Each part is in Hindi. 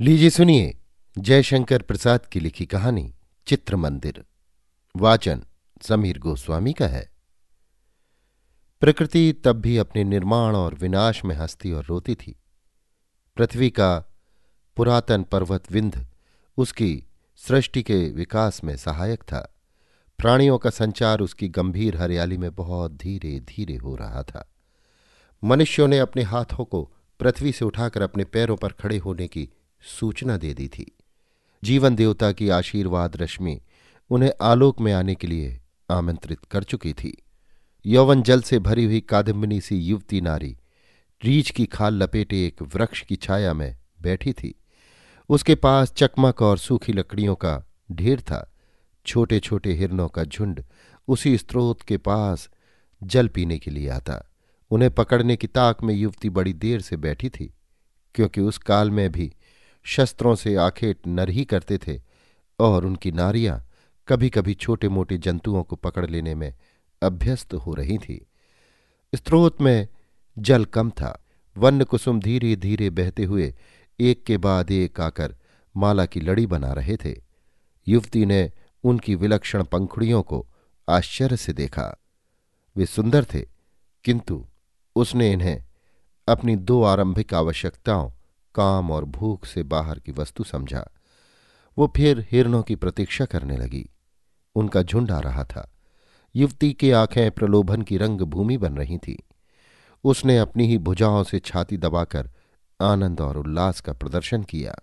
लीजिए सुनिए जयशंकर प्रसाद की लिखी कहानी चित्र मंदिर वाचन समीर गोस्वामी का है। प्रकृति तब भी अपने निर्माण और विनाश में हंसती और रोती थी। पृथ्वी का पुरातन पर्वत विंध उसकी सृष्टि के विकास में सहायक था। प्राणियों का संचार उसकी गंभीर हरियाली में बहुत धीरे धीरे हो रहा था। मनुष्यों ने अपने हाथों को पृथ्वी से उठाकर अपने पैरों पर खड़े होने की सूचना दे दी थी। जीवन देवता की आशीर्वाद रश्मि उन्हें आलोक में आने के लिए आमंत्रित कर चुकी थी। यौवन जल से भरी हुई कादम्बिनी सी युवती नारी रीछ की खाल लपेटे एक वृक्ष की छाया में बैठी थी। उसके पास चकमक और सूखी लकड़ियों का ढेर था। छोटे छोटे हिरनों का झुंड उसी स्रोत के पास जल पीने के लिए आता। उन्हें पकड़ने की ताक में युवती बड़ी देर से बैठी थी, क्योंकि उस काल में भी शस्त्रों से आखेट नर ही करते थे और उनकी नारियाँ कभी कभी छोटे मोटे जंतुओं को पकड़ लेने में अभ्यस्त हो रही थी। स्त्रोत में जल कम था वन्य कुसुम धीरे धीरे बहते हुए एक के बाद एक आकर माला की लड़ी बना रहे थे। युवती ने उनकी विलक्षण पंखुड़ियों को आश्चर्य से देखा। वे सुंदर थे, किंतु उसने इन्हें अपनी दो आरंभिक आवश्यकताओं काम और भूख से बाहर की वस्तु समझा। वो फिर हिरणों की प्रतीक्षा करने लगी। उनका झुंड आ रहा था। युवती की आँखें प्रलोभन की रंग भूमि बन रही थी। उसने अपनी ही भुजाओं से छाती दबाकर आनंद और उल्लास का प्रदर्शन किया।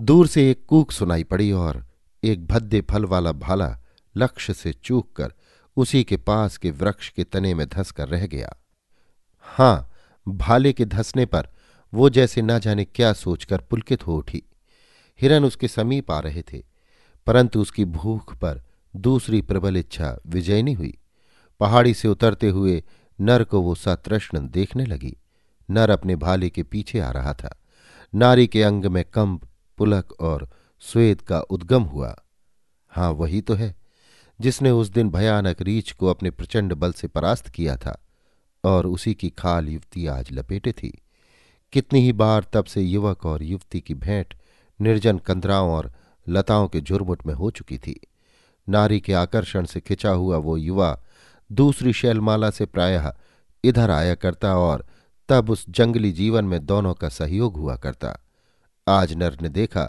दूर से एक कूक सुनाई पड़ी और एक भद्दे फल वाला भाला लक्ष्य से चूक कर उसी के पास के वृक्ष के तने में धस कर रह गया। हाँ, भाले के धसने पर वो जैसे न जाने क्या सोचकर पुलकित हो उठी। हिरन उसके समीप आ रहे थे, परंतु उसकी भूख पर दूसरी प्रबल इच्छा विजयनी हुई। पहाड़ी से उतरते हुए नर को वो सतृष्ण देखने लगी। नर अपने भाले के पीछे आ रहा था। नारी के अंग में कंप, पुलक और स्वेद का उद्गम हुआ। हाँ वही तो है, जिसने उस दिन भयानक रीछ को अपने प्रचंड बल से परास्त किया था, और उसी की खाल युवती आज लपेटे थी। कितनी ही बार तब से युवक और युवती की भेंट निर्जन कंदराओं और लताओं के झुरमुट में हो चुकी थी। नारी के आकर्षण से खिंचा हुआ वो युवा दूसरी शैलमाला से प्रायः इधर आया करता और तब उस जंगली जीवन में दोनों का सहयोग हुआ करता। आज नर ने देखा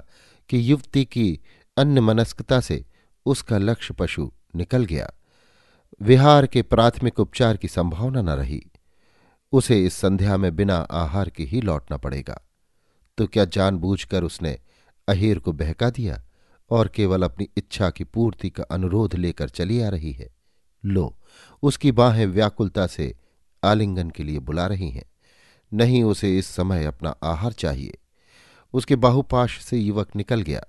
कि युवती की अन्य मनस्कता से उसका लक्ष्य पशु निकल गया। विहार के प्राथमिक उपचार की संभावना न रही। उसे इस संध्या में बिना आहार के ही लौटना पड़ेगा। तो क्या जानबूझकर उसने अहेर को बहका दिया और केवल अपनी इच्छा की पूर्ति का अनुरोध लेकर चली आ रही है? लो, उसकी बाहें व्याकुलता से आलिंगन के लिए बुला रही हैं। नहीं, उसे इस समय अपना आहार चाहिए। उसके बाहुपाश से युवक निकल गया।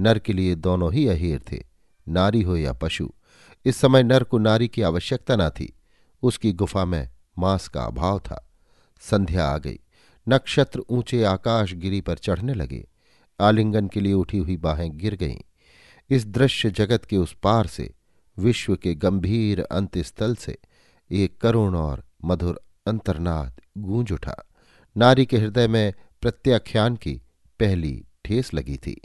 नर के लिए दोनों ही अहीर थे, नारी हो या पशु। इस समय नर को नारी की आवश्यकता ना थी। उसकी गुफा में मांस का अभाव था। संध्या आ गई। नक्षत्र ऊँचे आकाश गिरी पर चढ़ने लगे। आलिंगन के लिए उठी हुई बाहें गिर गईं। इस दृश्य जगत के उस पार से, विश्व के गंभीर अंत्यस्थल से, एक करुण और मधुर अंतर्नाद गूंज उठा। नारी के हृदय में प्रत्याख्यान की पहली ठेस लगी थी।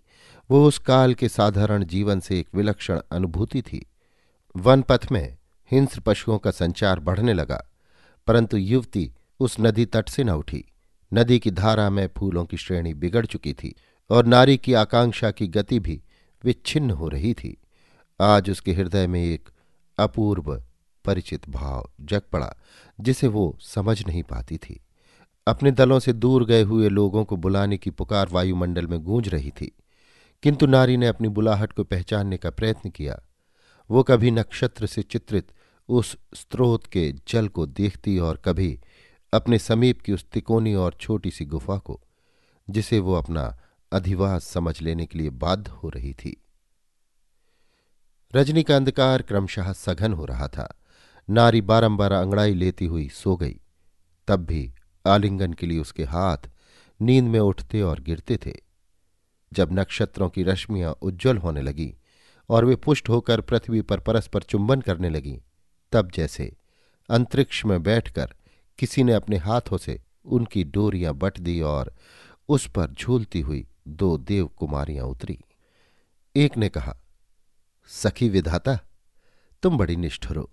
वो उस काल के साधारण जीवन से एक विलक्षण अनुभूति थी। वन पथ में हिंस पशुओं का संचार बढ़ने लगा। परंतु युवती उस नदी तट से न उठी। नदी की धारा में फूलों की श्रेणी बिगड़ चुकी थी और नारी की आकांक्षा की गति भी विच्छिन्न हो रही थी। आज उसके हृदय में एक अपूर्व परिचित भाव जग पड़ा, जिसे वो समझ नहीं पाती थी। अपने दलों से दूर गए हुए लोगों को बुलाने की पुकार वायुमंडल में गूंज रही थी, किंतु नारी ने अपनी बुलाहट को पहचानने का प्रयत्न किया। वो कभी नक्षत्र से चित्रित उस स्रोत के जल को देखती और कभी अपने समीप की उस तिकोनी और छोटी सी गुफा को, जिसे वो अपना अधिवास समझ लेने के लिए बाध्य हो रही थी। रजनी का अंधकार क्रमशः सघन हो रहा था। नारी बारंबार अंगड़ाई लेती हुई सो गई। तब भी आलिंगन के लिए उसके हाथ नींद में उठते और गिरते थे। जब नक्षत्रों की रश्मियाँ उज्जवल होने लगी और वे पुष्ट होकर पृथ्वी पर परस्पर चुंबन करने लगी तब जैसे अंतरिक्ष में बैठकर किसी ने अपने हाथों से उनकी डोरियाँ बट दी और उस पर झूलती हुई दो देव कुमारियाँ उतरी। एक ने कहा, सखी विधाता, तुम बड़ी निष्ठुर हो।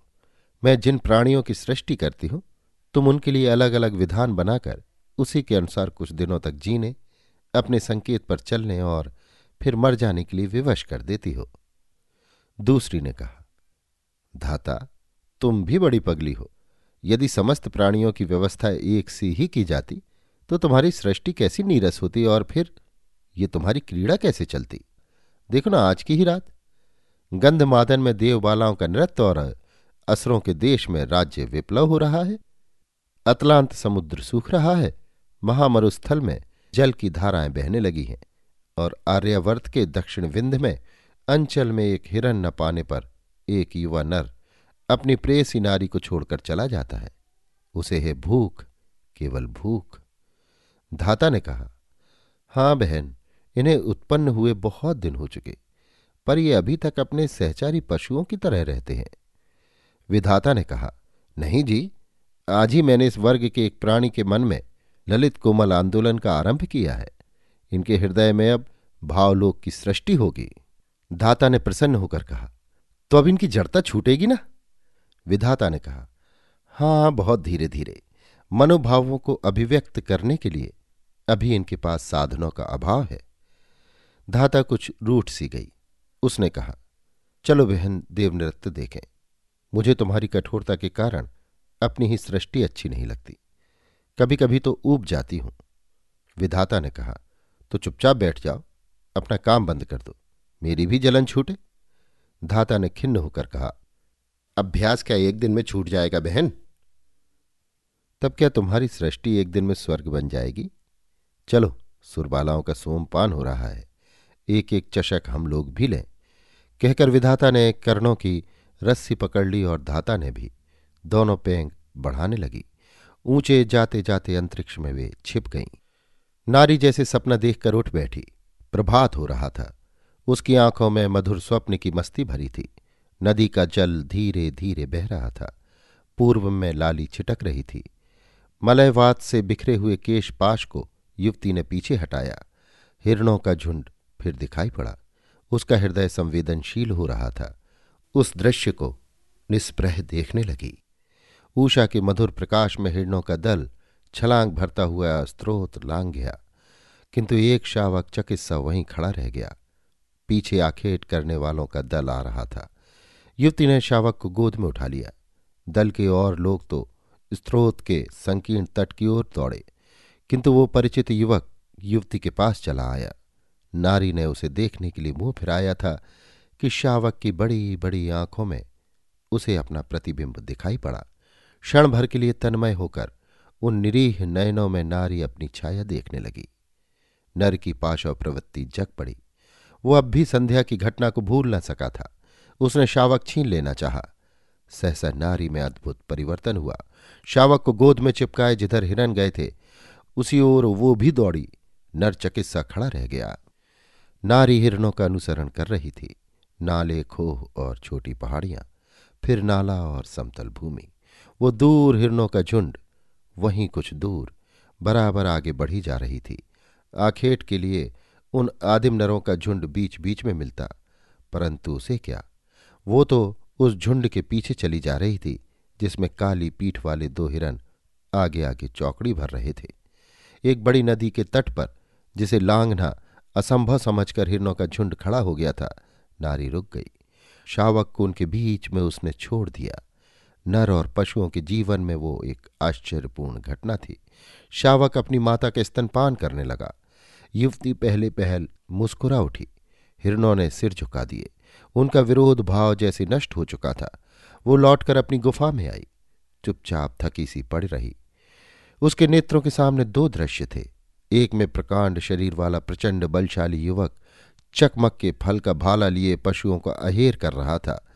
मैं जिन प्राणियों की सृष्टि करती हूँ, तुम उनके लिए अलग अलग विधान बनाकर उसी के अनुसार कुछ दिनों तक जीने, अपने संकेत पर चलने और फिर मर जाने के लिए विवश कर देती हो। दूसरी ने कहा, धाता तुम भी बड़ी पगली हो। यदि समस्त प्राणियों की व्यवस्था एक सी ही की जाती तो तुम्हारी सृष्टि कैसी नीरस होती और फिर ये तुम्हारी क्रीड़ा कैसे चलती? देखो ना आज की ही रात। गंधमादन में देवबालाओं का नृत्य और असरों के देश में राज्य विप्लव हो रहा है। अतलांत समुद्र सूख रहा है। महामरुस्थल में जल की धाराएँ बहने लगी हैं और आर्यवर्त के दक्षिण विंध में अंचल में एक हिरण न पाने पर एक युवा नर अपनी प्रेसी नारी को छोड़कर चला जाता है। उसे है भूख, केवल भूख। धाता ने कहा, हाँ बहन, इन्हें उत्पन्न हुए बहुत दिन हो चुके, पर ये अभी तक अपने सहचारी पशुओं की तरह रहते हैं। विधाता ने कहा, नहीं जी, आज ही मैंने इस वर्ग के एक प्राणी के मन में ललित कोमल आंदोलन का आरंभ किया है। इनके हृदय में अब भावलोक की सृष्टि होगी। धाता ने प्रसन्न होकर कहा तो अब इनकी जड़ता छूटेगी ना? विधाता ने कहा, हाँ, बहुत धीरे धीरे मनोभावों को अभिव्यक्त करने के लिए अभी इनके पास साधनों का अभाव है। धाता कुछ रूठ सी गई। उसने कहा, चलो बहन, देवनृत्य देखें। मुझे तुम्हारी कठोरता के कारण अपनी ही सृष्टि अच्छी नहीं लगती। कभी कभी तो ऊब जाती हूँ। विधाता ने कहा तो चुपचाप बैठ जाओ। अपना काम बंद कर दो। मेरी भी जलन छूटे। धाता ने खिन्न होकर कहा अभ्यास क्या एक दिन में छूट जाएगा बहन? तब क्या तुम्हारी सृष्टि एक दिन में स्वर्ग बन जाएगी? चलो, सुरबालाओं का सोमपान हो रहा है। एक एक चषक हम लोग भी लें। कहकर विधाता ने कर्णों की रस्सी पकड़ ली और धाता ने भी। दोनों पेंग बढ़ाने लगी। ऊँचे जाते जाते अंतरिक्ष में वे छिप गईं। नारी जैसे सपना देखकर उठ बैठी। प्रभात हो रहा था। उसकी आँखों में मधुर स्वप्न की मस्ती भरी थी। नदी का जल धीरे धीरे बह रहा था। पूर्व में लाली छिटक रही थी। मलयवात से बिखरे हुए केश पाश को युवती ने पीछे हटाया। हिरणों का झुंड फिर दिखाई पड़ा। उसका हृदय संवेदनशील हो रहा था। उस दृश्य को निष्प्रह देखने लगी। ऊषा के मधुर प्रकाश में हिरणों का दल छलांग भरता हुआ स्त्रोत लांग गया। किंतु एक शावक चकित्सा वहीं खड़ा रह गया। पीछे आखेट करने वालों का दल आ रहा था। युवती ने शावक को गोद में उठा लिया। दल के और लोग तो स्त्रोत के संकीर्ण तट की ओर दौड़े, किंतु वो परिचित युवक युवती के पास चला आया। नारी ने उसे देखने के लिए मुँह फिराया था कि शावक की बड़ी बड़ी आँखों में उसे अपना प्रतिबिंब दिखाई पड़ा। क्षण भर के लिए तन्मय होकर उन निरीह नयनों में नारी अपनी छाया देखने लगी। नर की पाशव प्रवृत्ति जग पड़ी। वो अब भी संध्या की घटना को भूल न सका था। उसने शावक छीन लेना चाहा। सहसा नारी में अद्भुत परिवर्तन हुआ। शावक को गोद में चिपकाए जिधर हिरन गए थे, उसी ओर वो भी दौड़ी। नर चिकित्सा खड़ा रह गया। नारी हिरणों का अनुसरण कर रही थी। नाले, खोह और छोटी पहाड़ियाँ, फिर नाला और समतल भूमि। वो दूर हिरणों का झुंड, वहीं कुछ दूर, बराबर आगे बढ़ी जा रही थी। आखेट के लिए उन आदिम नरों का झुंड बीच बीच में मिलता, परंतु उसे क्या? वो तो उस झुंड के पीछे चली जा रही थी, जिसमें काली पीठ वाले दो हिरन आगे आगे चौकड़ी भर रहे थे। एक बड़ी नदी के तट पर, जिसे लांघना असंभव समझकर हिरनों का झुंड खड़ा हो गया था, नारी रुक गई। शावक को उनके बीच में उसने छोड़ दिया। नर और पशुओं के जीवन में वो एक आश्चर्यपूर्ण घटना थी। शावक अपनी माता के स्तनपान करने लगा। युवती पहले पहल मुस्कुरा उठी। हिरणों ने सिर झुका दिए। उनका विरोध भाव जैसे नष्ट हो चुका था। वो लौटकर अपनी गुफा में आई। चुपचाप थकी सी पड़ रही। उसके नेत्रों के सामने दो दृश्य थे। एक में प्रकांड शरीर वाला प्रचंड बलशाली युवक चकमक के फल का भाला लिए पशुओं का अहेर कर रहा था।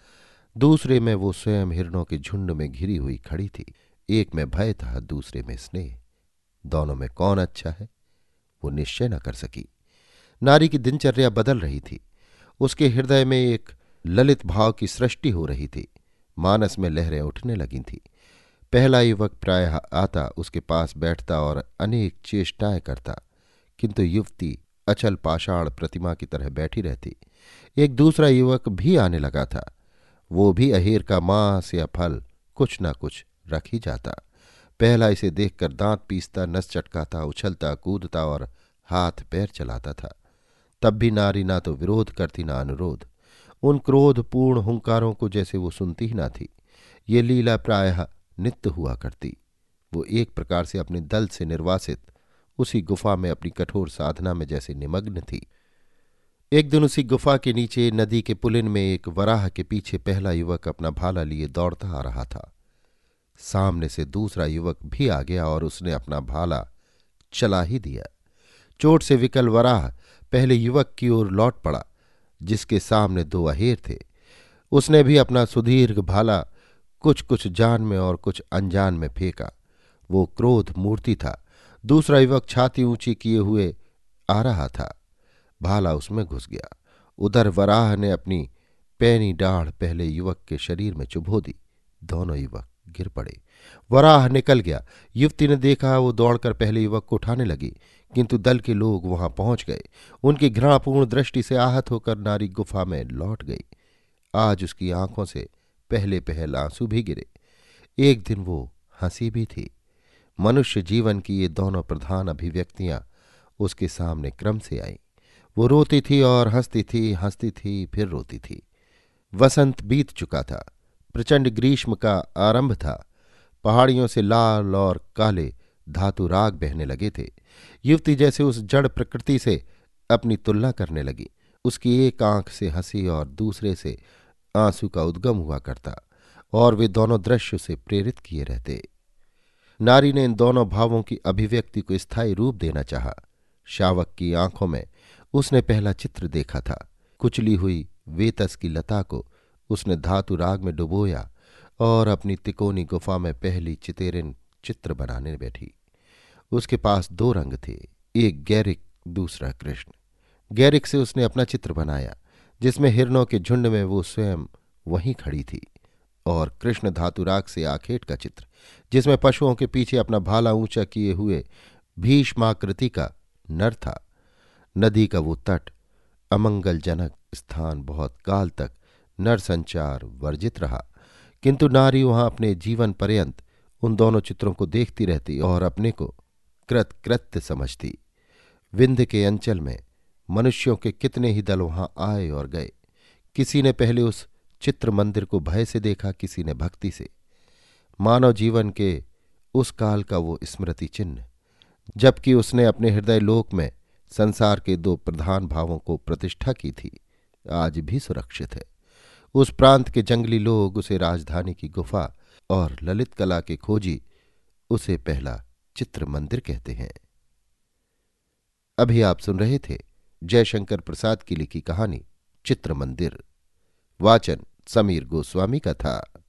दूसरे में वो स्वयं हिरणों के झुंड में घिरी हुई खड़ी थी। एक में भय था, दूसरे में स्नेह। दोनों में कौन अच्छा है? वो निश्चय न कर सकी। नारी की दिनचर्या बदल रही थी। उसके हृदय में एक ललित भाव की सृष्टि हो रही थी। मानस में लहरें उठने लगी थी। पहला युवक प्रायः आता उसके पास बैठता और अनेक चेष्टाएँ करता, किंतु युवती अचल पाषाण प्रतिमा की तरह बैठी रहती। एक दूसरा युवक भी आने लगा था। वो भी अहेर का मांस या फल कुछ न कुछ रख ही जाता। पहला इसे देखकर दांत पीसता, नस चटकाता, उछलता, कूदता और हाथ पैर चलाता था। तब भी नारी ना तो विरोध करती, ना अनुरोध। उन क्रोधपूर्ण हुंकारों को जैसे वो सुनती ही ना थी। ये लीला प्रायः नित्य हुआ करती। वो एक प्रकार से अपने दल से निर्वासित, उसी गुफा में अपनी कठोर साधना में जैसे निमग्न थी। एक दिन उसी गुफा के नीचे नदी के पुलिन में एक वराह के पीछे पहला युवक अपना भाला लिए दौड़ता आ रहा था। सामने से दूसरा युवक भी आ गया और उसने अपना भाला चला ही दिया। चोट से विकल वराह पहले युवक की ओर लौट पड़ा, जिसके सामने दो अहेर थे। उसने भी अपना सुदीर्घ भाला कुछ कुछ जान में और कुछ अनजान में फेंका। वो क्रोध मूर्ति था। दूसरा युवक छाती ऊँची किए हुए आ रहा था। भाला उसमें घुस गया। उधर वराह ने अपनी पैनी डाढ़ पहले युवक के शरीर में चुभो दी। दोनों युवक गिर पड़े। वराह निकल गया। युवती ने देखा वो दौड़कर पहले युवक को उठाने लगी। किंतु दल के लोग वहाँ पहुँच गए। उनकी घृणापूर्ण दृष्टि से आहत होकर नारी गुफा में लौट गई। आज उसकी आँखों से पहले पहल आँसू भी गिरे। एक दिन वो हँसी भी थी। मनुष्य जीवन की ये दोनों प्रधान अभिव्यक्तियाँ उसके सामने क्रम से आईं। वो रोती थी और हंसती थी हंसती थी, फिर रोती थी। वसंत बीत चुका था। प्रचंड ग्रीष्म का आरंभ था। पहाड़ियों से लाल और काले धातु राग बहने लगे थे। युवती जैसे उस जड़ प्रकृति से अपनी तुलना करने लगी। उसकी एक आँख से हँसी और दूसरे से आँसू का उद्गम हुआ करता, और वे दोनों दृश्य से प्रेरित किए रहते। नारी ने इन दोनों भावों की अभिव्यक्ति को स्थायी रूप देना चाहा। शावक की आँखों में उसने पहला चित्र देखा था। कुचली हुई वेतस की लता को उसने धातु राग में डुबोया और अपनी तिकोनी गुफा में पहली चितेरिन चित्र बनाने बैठी। उसके पास दो रंग थे, एक गैरिक, दूसरा कृष्ण। गैरिक से उसने अपना चित्र बनाया, जिसमें हिरणों के झुंड में वो स्वयं वहीं खड़ी थी और कृष्ण धातुराग से आखेट का चित्र, जिसमें पशुओं के पीछे अपना भाला ऊँचा किए हुए भीष्माकृति का नर था। नदी का वो तट, अमंगलजनक स्थान बहुत काल तक नर संचार वर्जित रहा, किंतु नारी वहाँ अपने जीवन पर्यंत उन दोनों चित्रों को देखती रहती और अपने को कृत कृत्य समझती। विंध्य के अंचल में मनुष्यों के कितने ही दल वहाँ आए और गए। किसी ने पहले उस चित्र मंदिर को भय से देखा, किसी ने भक्ति से। मानव जीवन के उस काल का वो स्मृति चिन्ह। जबकि उसने अपने हृदय लोक में संसार के दो प्रधान भावों को प्रतिष्ठा की थी, आज भी सुरक्षित है। उस प्रांत के जंगली लोग, उसे राजधानी की गुफा और ललित कला के खोजी उसे पहला चित्र मंदिर कहते हैं। अभी आप सुन रहे थे जयशंकर प्रसाद की लिखी कहानी चित्र मंदिर वाचन समीर गोस्वामी का था।